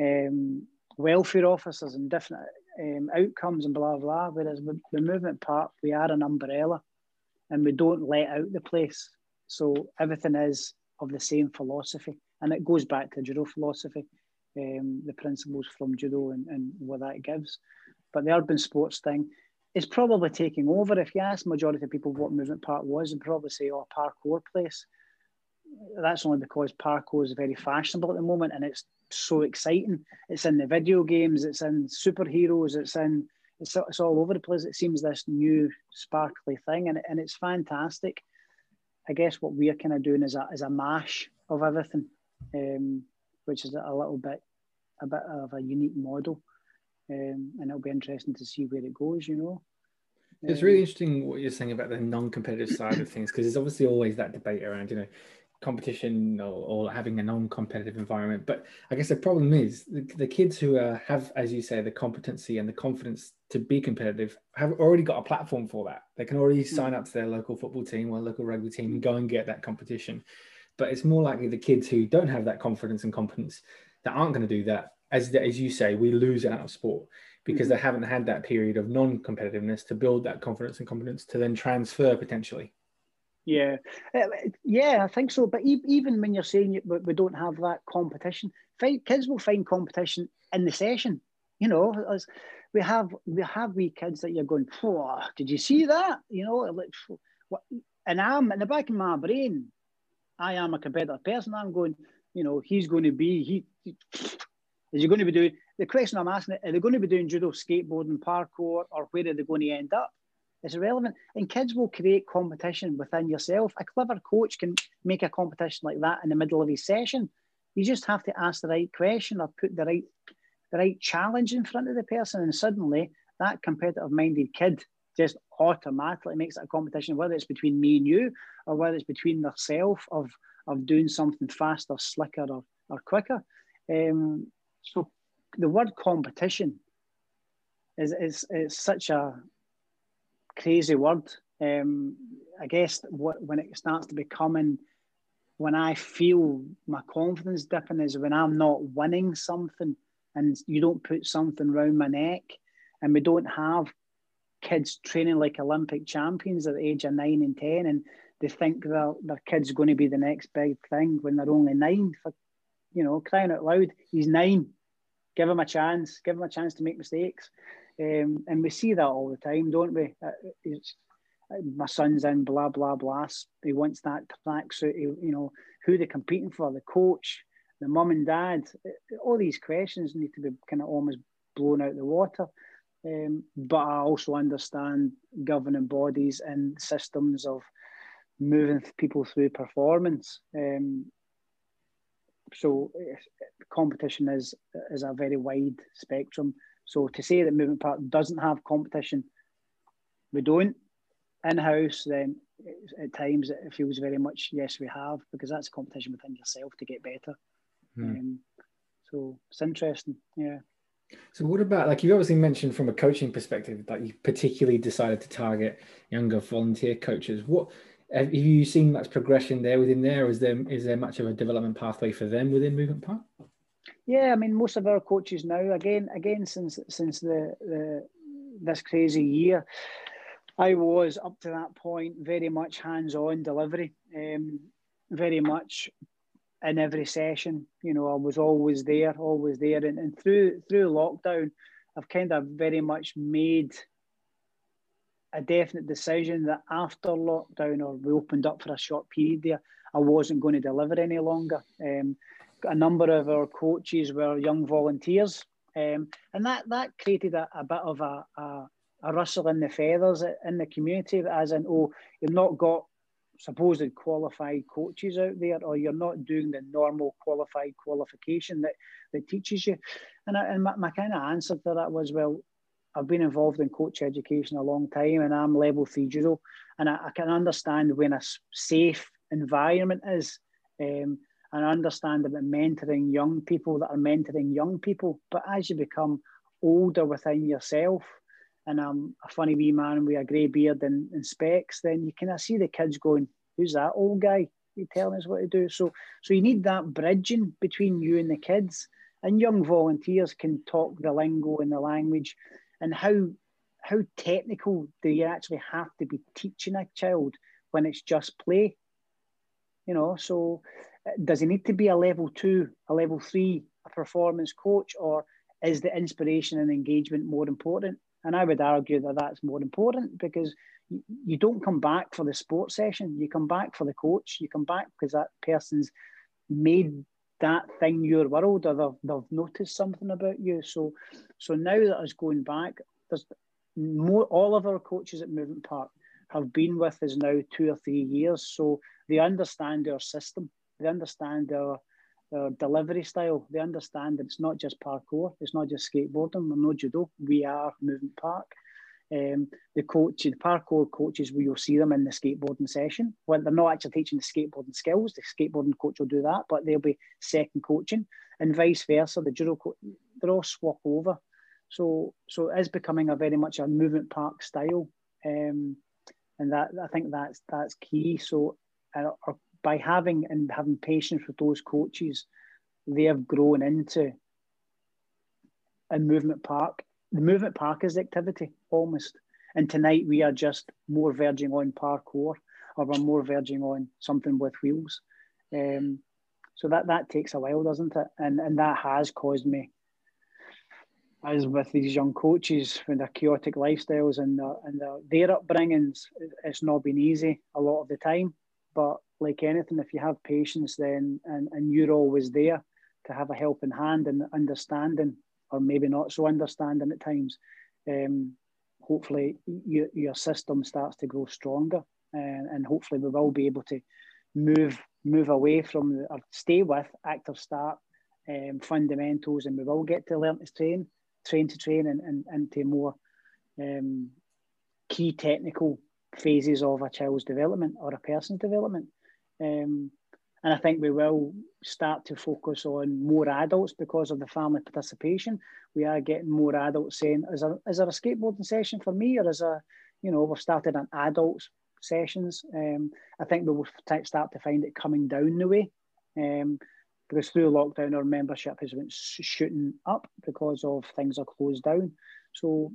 um, welfare officers and different um, outcomes and blah blah. Whereas the Movement Park, we are an umbrella, and we don't let out the place. So everything is of the same philosophy, and it goes back to judo philosophy um, the principles from judo and, and what that gives. But the urban sports thing is probably taking over. If you ask majority of people what movement park was, they'd probably say, oh, parkour place. That's only because parkour is very fashionable at the moment and it's so exciting. It's in the video games, it's in superheroes, it's in it's, it's all over the place. It seems this new sparkly thing and, and it's fantastic. I guess what we're kind of doing is a, is a mash of everything. Um, which is a little bit a bit of a unique model, um, and it'll be interesting to see where it goes. You know. It's really um, interesting what you're saying about the non-competitive side of things because there's obviously always that debate around, you know, competition or, or having a non-competitive environment. But I guess the problem is the, the kids who uh, have, as you say, the competency and the confidence to be competitive have already got a platform for that. They can already sign mm. up to their local football team or local rugby team and go and get that competition but it's more likely the kids who don't have that confidence and competence that aren't going to do that. As, as you say, we lose out of sport because mm-hmm. they haven't had that period of non-competitiveness to build that confidence and competence to then transfer potentially. Yeah, uh, yeah, I think so. But even when you're saying we don't have that competition, kids will find competition in the session. You know, as we have we have wee kids that you're going, did you see that? You know? And I'm in the back of my brain. I am a competitive person. I'm going, you know, he's going to be, he, he is he going to be doing, the question I'm asking, are they going to be doing judo, skateboarding, parkour, or where are they going to end up? It's irrelevant. And kids will create competition within yourself. A clever coach can make a competition like that in the middle of his session. You just have to ask the right question or put the right the right challenge in front of the person, and suddenly that competitive minded kid just automatically makes it a competition, whether it's between me and you or whether it's between themselves of of doing something faster, slicker, or, or quicker. Um, so the word competition is, is, is such a crazy word. Um, I guess what, when it starts to becoming, when I feel my confidence dipping is when I'm not winning something and you don't put something around my neck and we don't have kids training like Olympic champions at the age of nine and ten, and they think their their kid's going to be the next big thing when they're only nine. For you know, crying out loud, he's nine. Give him a chance. Give him a chance to make mistakes, um, and we see that all the time, don't we? Uh, uh my son's in blah blah blah. He wants that tracksuit. You know, who they're competing for, the coach, the mum and dad. Uh, all these questions need to be kind of almost blown out the water. Um, but I also understand governing bodies and systems of moving people through performance. Um, so competition is is a very wide spectrum, So to say that Movement Park doesn't have competition, we don't in house, then at times it feels very much yes we have because that's competition within yourself to get better. Mm. Um, so it's interesting, yeah. So what about like you've obviously mentioned from a coaching perspective that you particularly decided to target younger volunteer coaches. What have you seen much progression there within there? Is there is there much of a development pathway for them within Movement Park? Yeah, I mean most of our coaches now again again since since the, the this crazy year, I was up to that point very much hands on delivery, um, very much in every session. You know, I was always there, always there, and, and through through lockdown, I've kind of very much made a definite decision that after lockdown or we opened up for a short period there, I wasn't going to deliver any longer. Um, a number of our coaches were young volunteers, um, and that that created a, a bit of a, a, a rustle in the feathers in the community, as in, oh, you've not got supposed qualified coaches out there, or you're not doing the normal qualified qualification that, that teaches you. And, I, and my, my kind of answer to that was, well, I've been involved in coach education a long time and I'm level three judo. And I, I can understand when a safe environment is. Um, and I understand about mentoring young people that are mentoring young people. But as you become older within yourself, and I'm a funny wee man with a grey beard and, and specs, then you of see the kids going, Who's that old guy? You telling us what to do. So so you need that bridging between you and the kids. And young volunteers can talk the lingo and the language and how how technical do you actually have to be teaching a child when it's just play you know so uh, does he need to be a level two a level three a performance coach or is the inspiration and engagement more important and i would argue that that's more important because you don't come back for the sports session. You come back for the coach. You come back because that person's made that thing your world or they've, they've noticed something about you. So so now that us going back there's more all of our coaches at movement park have been with us now two or three years. So they understand our system. They understand our, our delivery style they understand that it's not just parkour it's not just skateboarding we're no judo we are movement park um, the coach, the parkour coaches, you'll see them in the skateboarding session. When they're not actually teaching the skateboarding skills, the skateboarding coach will do that, but they'll be second coaching, and vice versa. The judo, they're all swap over. So, so it is becoming a very much a movement park style, um, and that I think that's that's key. So, uh, by having and having patience with those coaches, they have grown into a movement park the movement park is activity almost. And tonight we are just more verging on parkour or we're more verging on something with wheels. Um, so that, that takes a while, doesn't it? And, and that has caused me, as with these young coaches with their chaotic lifestyles and, their, and their, their upbringings, it's not been easy a lot of the time. But like anything, if you have patience, then and, and you're always there to have a helping hand and understanding or maybe not so understanding at times, um, hopefully your, your system starts to grow stronger, and, and hopefully we will be able to move move away from or stay with active start um, fundamentals, and we will get to learn to train, train to train, and, and into more um, key technical phases of a child's development or a person's development. Um, and I think we will start to focus on more adults because of the family participation. We are getting more adults saying, is there, is there a skateboarding session for me? Or is a, you know, we've started an adults sessions. Um, I think we will start to find it coming down the way. Um, because through lockdown, our membership has been shooting up because of things are closed down. So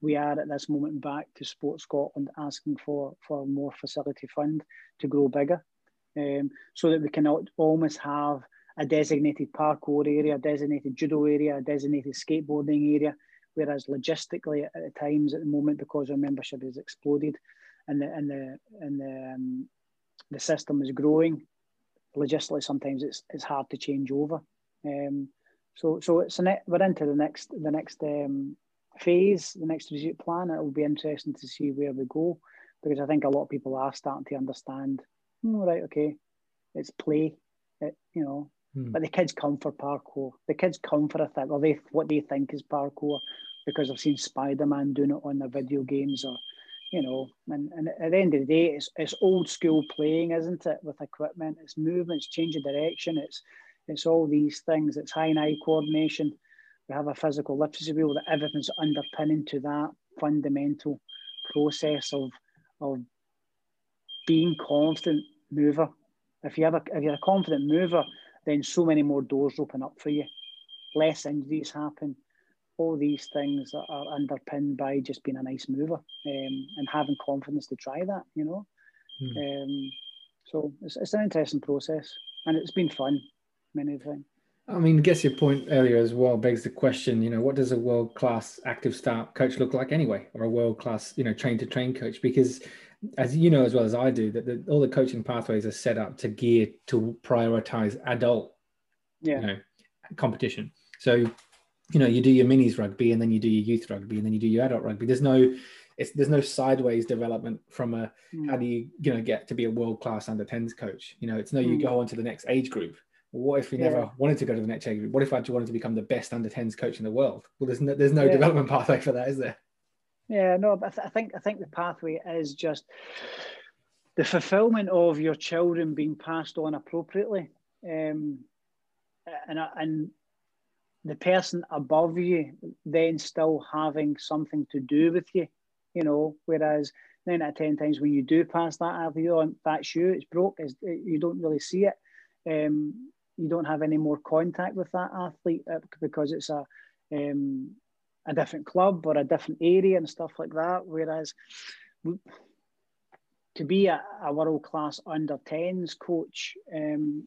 we are at this moment back to Sport Scotland asking for, for more facility fund to grow bigger um, so that we can almost have a designated parkour area, a designated judo area, a designated skateboarding area. Whereas logistically, at, times at the moment, because our membership has exploded, and the and the and the um, the system is growing, logistically sometimes it's it's hard to change over. Um, so so it's a we're into the next the next um, phase, the next strategic plan. It will be interesting to see where we go because I think a lot of people are starting to understand right, okay, it's play. It, you know, Mm. But the kids come for parkour. The kids come for a thing, or they what they think is parkour, because they've seen Spider Man doing it on their video games, or you know. And, and at the end of the day, it's it's old school playing, isn't it? With equipment, it's movements, change of direction. It's it's all these things. It's high and eye coordination. We have a physical literacy wheel that everything's underpinning to that fundamental process of of being confident mover. If you have a if you're a confident mover, then so many more doors open up for you. Less injuries happen. All these things are underpinned by just being a nice mover um, and having confidence to try that, you know. Hmm. Um, so it's, it's an interesting process and it's been fun, many things. I mean, I guess your point earlier as well begs the question, you know, what does a world class active start coach look like anyway, or a world class, you know, train to train coach? Because as you know as well as I do, that the, all the coaching pathways are set up to gear to prioritize adult, yeah. you know, competition. So, you know, you do your minis rugby and then you do your youth rugby and then you do your adult rugby. There's no, it's there's no sideways development from a mm. how do you you know get to be a world class under 10s coach. You know, it's no you mm. go on to the next age group. What if we yeah. never wanted to go to the next age group? What if I wanted to become the best under 10s coach in the world? Well, there's no, there's no yeah. development pathway for that, is there? Yeah, no, but I think I think the pathway is just the fulfillment of your children being passed on appropriately, um, and and the person above you then still having something to do with you, you know. Whereas nine out of ten times when you do pass that athlete on, that shoe it's broke, it's, you don't really see it. Um, you don't have any more contact with that athlete uh, because it's a um, a different club or a different area and stuff like that. Whereas to be a, a world class under 10s coach, um,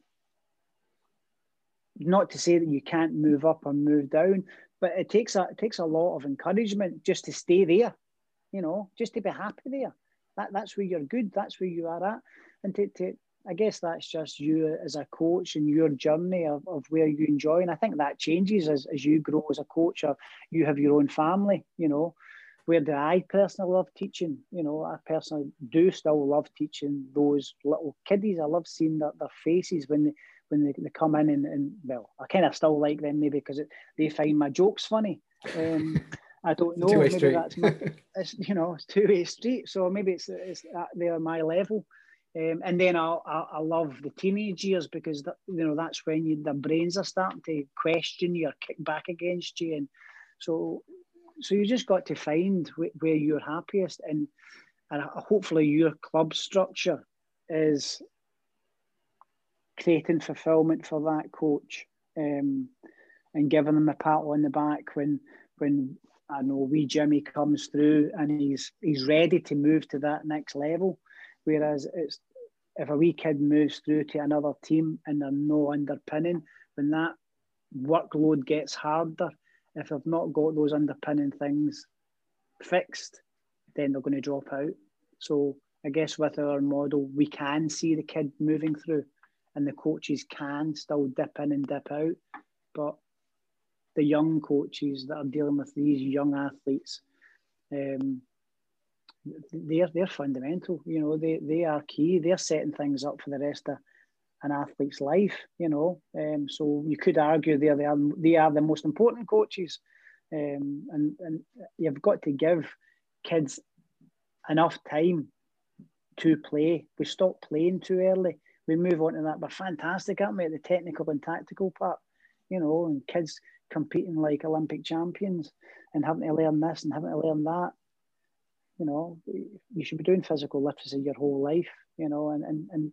not to say that you can't move up or move down, but it takes a it takes a lot of encouragement just to stay there, you know, just to be happy there. That that's where you're good. That's where you are at, and to, to I guess that's just you as a coach and your journey of, of where you enjoy. And I think that changes as, as you grow as a coach or you have your own family, you know. Where do I personally love teaching? You know, I personally do still love teaching those little kiddies. I love seeing their, their faces when they when they, they come in and, and well, I kind of still like them maybe because they find my jokes funny. Um, I don't know. Maybe street. that's my, it's, you know, it's two way street. So maybe it's it's they're my level. Um, and then I, I, I, love the teenage years because you know that's when you, their brains are starting to question you or kick back against you, and so so you just got to find wh- where you're happiest, and and hopefully your club structure is creating fulfillment for that coach, um, and giving them a pat on the back when when I know wee Jimmy comes through and he's he's ready to move to that next level Whereas it's if a wee kid moves through to another team and they're no underpinning, when that workload gets harder, if they've not got those underpinning things fixed, then they're going to drop out. So I guess with our model, we can see the kid moving through, and the coaches can still dip in and dip out. But the young coaches that are dealing with these young athletes, um, they're they're fundamental. You know, they they are key. They're setting things up for the rest of an athlete's life. You know, um, so you could argue they're they are they are the most important coaches, um, and and you've got to give kids enough time to play. We stop playing too early. We move on to that. We're fantastic, aren't we, at the technical and tactical part? You know, and kids competing like Olympic champions and having to learn this and having to learn that you know, you should be doing physical literacy your whole life, you know, and, and, and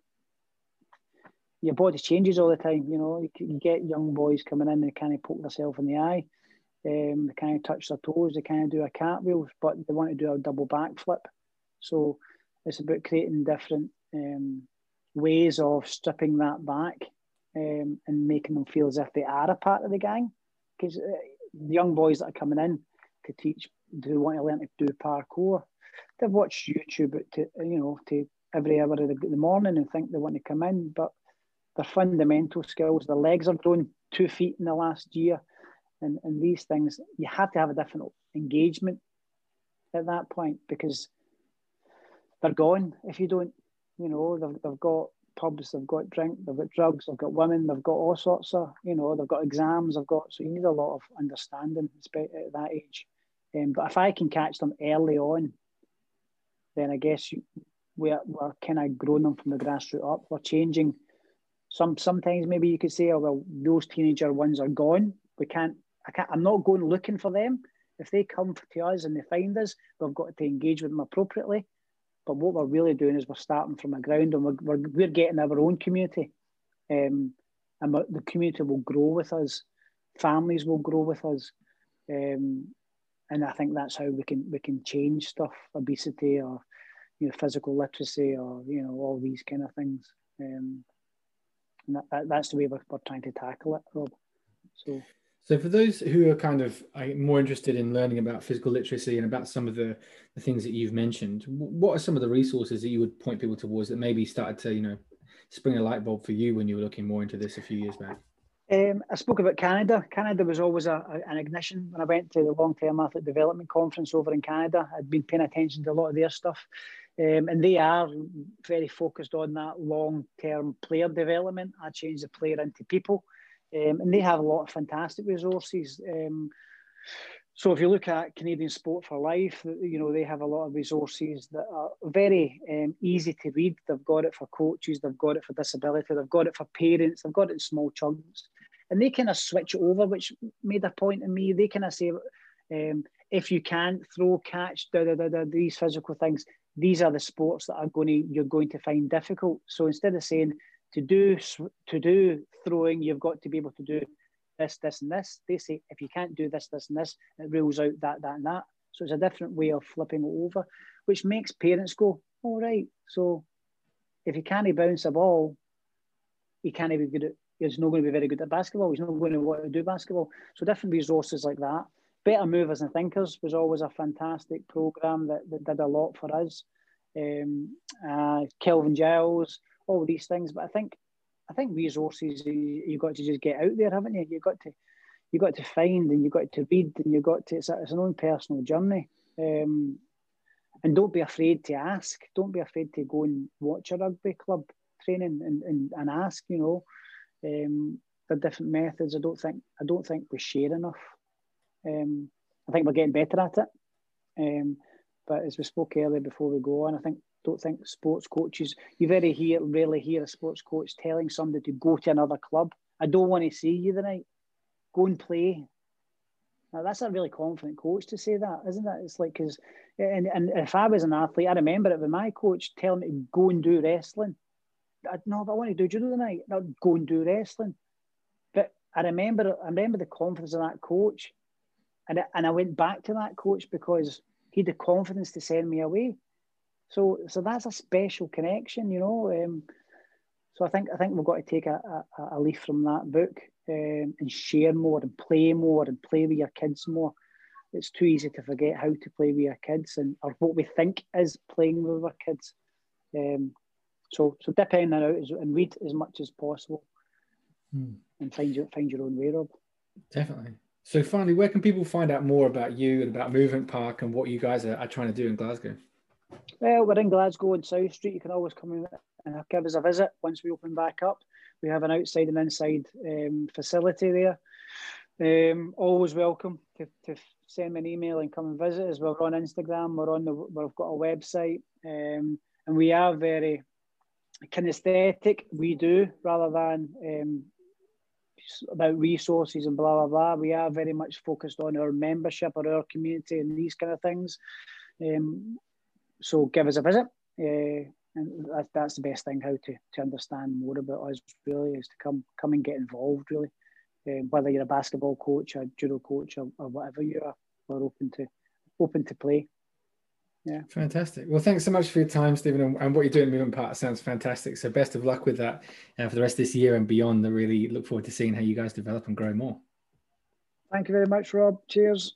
your body changes all the time. You know, you, get young boys coming in and kind of poke themselves in the eye. Um, they kind of touch their toes, they kind of do a cartwheel, but they want to do a double backflip. So it's about creating different um, ways of stripping that back um, and making them feel as if they are a part of the gang. Because uh, young boys that are coming in to teach, do want to learn to do parkour, they've watched YouTube to you know to every hour of the, the morning and think they want to come in, but their fundamental skills, their legs are grown two feet in the last year, and and these things you have to have a different engagement at that point because they're gone if you don't. You know they've, they've got pubs, they've got drink, they've got drugs, they've got women, they've got all sorts of, you know, they've got exams, they've got, so you need a lot of understanding at that age. Um, but if I can catch them early on, then I guess we're, we're kind of growing them from the grassroots up. We're changing. Some sometimes maybe you could say, oh well, those teenager ones are gone. We can't. I can't. I'm not going looking for them. If they come to us and they find us, we've got to engage with them appropriately. But what we're really doing is we're starting from the ground and we're, we're, we're getting our own community. Um, and the community will grow with us. Families will grow with us. Um, and I think that's how we can we can change stuff, obesity or you know physical literacy or you know all these kind of things. Um, and that, that, that's the way we're, we're trying to tackle it, Rob. So. So, for those who are kind of more interested in learning about physical literacy and about some of the, the things that you've mentioned, what are some of the resources that you would point people towards that maybe started to, you know, spring a light bulb for you when you were looking more into this a few years back? Um, I spoke about Canada. Canada was always a, a, an ignition when I went to the long term athlete development conference over in Canada. I'd been paying attention to a lot of their stuff. Um, and they are very focused on that long term player development. I change the player into people. Um, and they have a lot of fantastic resources. Um, so if you look at Canadian Sport for Life, you know they have a lot of resources that are very um, easy to read. They've got it for coaches, they've got it for disability, they've got it for parents, they've got it in small chunks, and they kind of switch it over, which made a point to me. They kind of say, um, if you can't throw, catch, da, da, da, da, these physical things, these are the sports that are going to you're going to find difficult. So instead of saying to do to do throwing, you've got to be able to do this, this, and this. They say if you can't do this, this, and this, it rules out that, that, and that. So it's a different way of flipping it over, which makes parents go, all right. So if he can't bounce a ball, he can't be good at. He's not going to be very good at basketball. He's not going to want to do basketball. So different resources like that. Better Movers and Thinkers was always a fantastic program that, that did a lot for us. Um, uh, Kelvin Giles, all these things. But I think I think resources you, have got to just get out there, haven't you? You've got to you've got to find and you've got to read and you've got to it's, a, it's an own personal journey. Um, and don't be afraid to ask. Don't be afraid to go and watch a rugby club training and, and, and ask, you know, um, the different methods. I don't think I don't think we share enough. Um, I think we're getting better at it. Um, but as we spoke earlier before we go on, I think don't think sports coaches, you very hear, rarely hear a sports coach telling somebody to go to another club. I don't want to see you tonight. Go and play. Now, that's a really confident coach to say that, isn't it? It's like, because, and, and if I was an athlete, I remember it with my coach telling me to go and do wrestling. I, no, but I want to do judo tonight. No, go and do wrestling. But I remember, I remember the confidence of that coach. And, and I went back to that coach because he had the confidence to send me away. So so that's a special connection, you know. Um, so I think I think we've got to take a, a, a leaf from that book um, and share more and play more and play with your kids more. It's too easy to forget how to play with your kids and or what we think is playing with our kids. Um, so so dip in and out and read as much as possible, hmm. and find your find your own way, Rob. Definitely. So finally, where can people find out more about you and about Movement Park and what you guys are, are trying to do in Glasgow? Well, we're in Glasgow on South Street. You can always come in and give us a visit once we open back up. We have an outside and inside um, facility there. Um, always welcome to, to send me an email and come and visit us. We're on Instagram. We're on the. We've got a website, um, and we are very kinesthetic. We do rather than um, about resources and blah blah blah. We are very much focused on our membership or our community and these kind of things. Um, so give us a visit. Uh, and that, that's the best thing how to, to understand more about us really is to come come and get involved really um, whether you're a basketball coach a judo coach or, or whatever you are we're open to open to play yeah. Fantastic. Well thanks so much for your time stephen and, and what you're doing Movement Park sounds fantastic. So best of luck with that and for the rest of this year and beyond. I really look forward to seeing how you guys develop and grow more. Thank you very much rob. Cheers.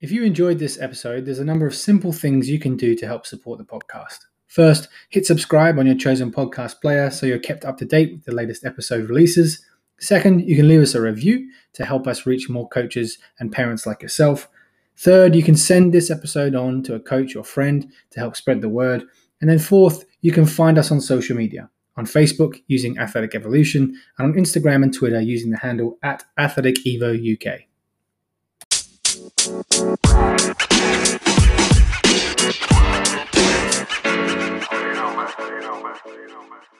If you enjoyed this episode, there's a number of simple things you can do to help support the podcast. First, hit subscribe on your chosen podcast player so you're kept up to date with the latest episode releases. Second, you can leave us a review to help us reach more coaches and parents like yourself. Third, you can send this episode on to a coach or friend to help spread the word. And then fourth, you can find us on social media on Facebook using Athletic Evolution and on Instagram and Twitter using the handle at Athletic Evo UK. you. You man.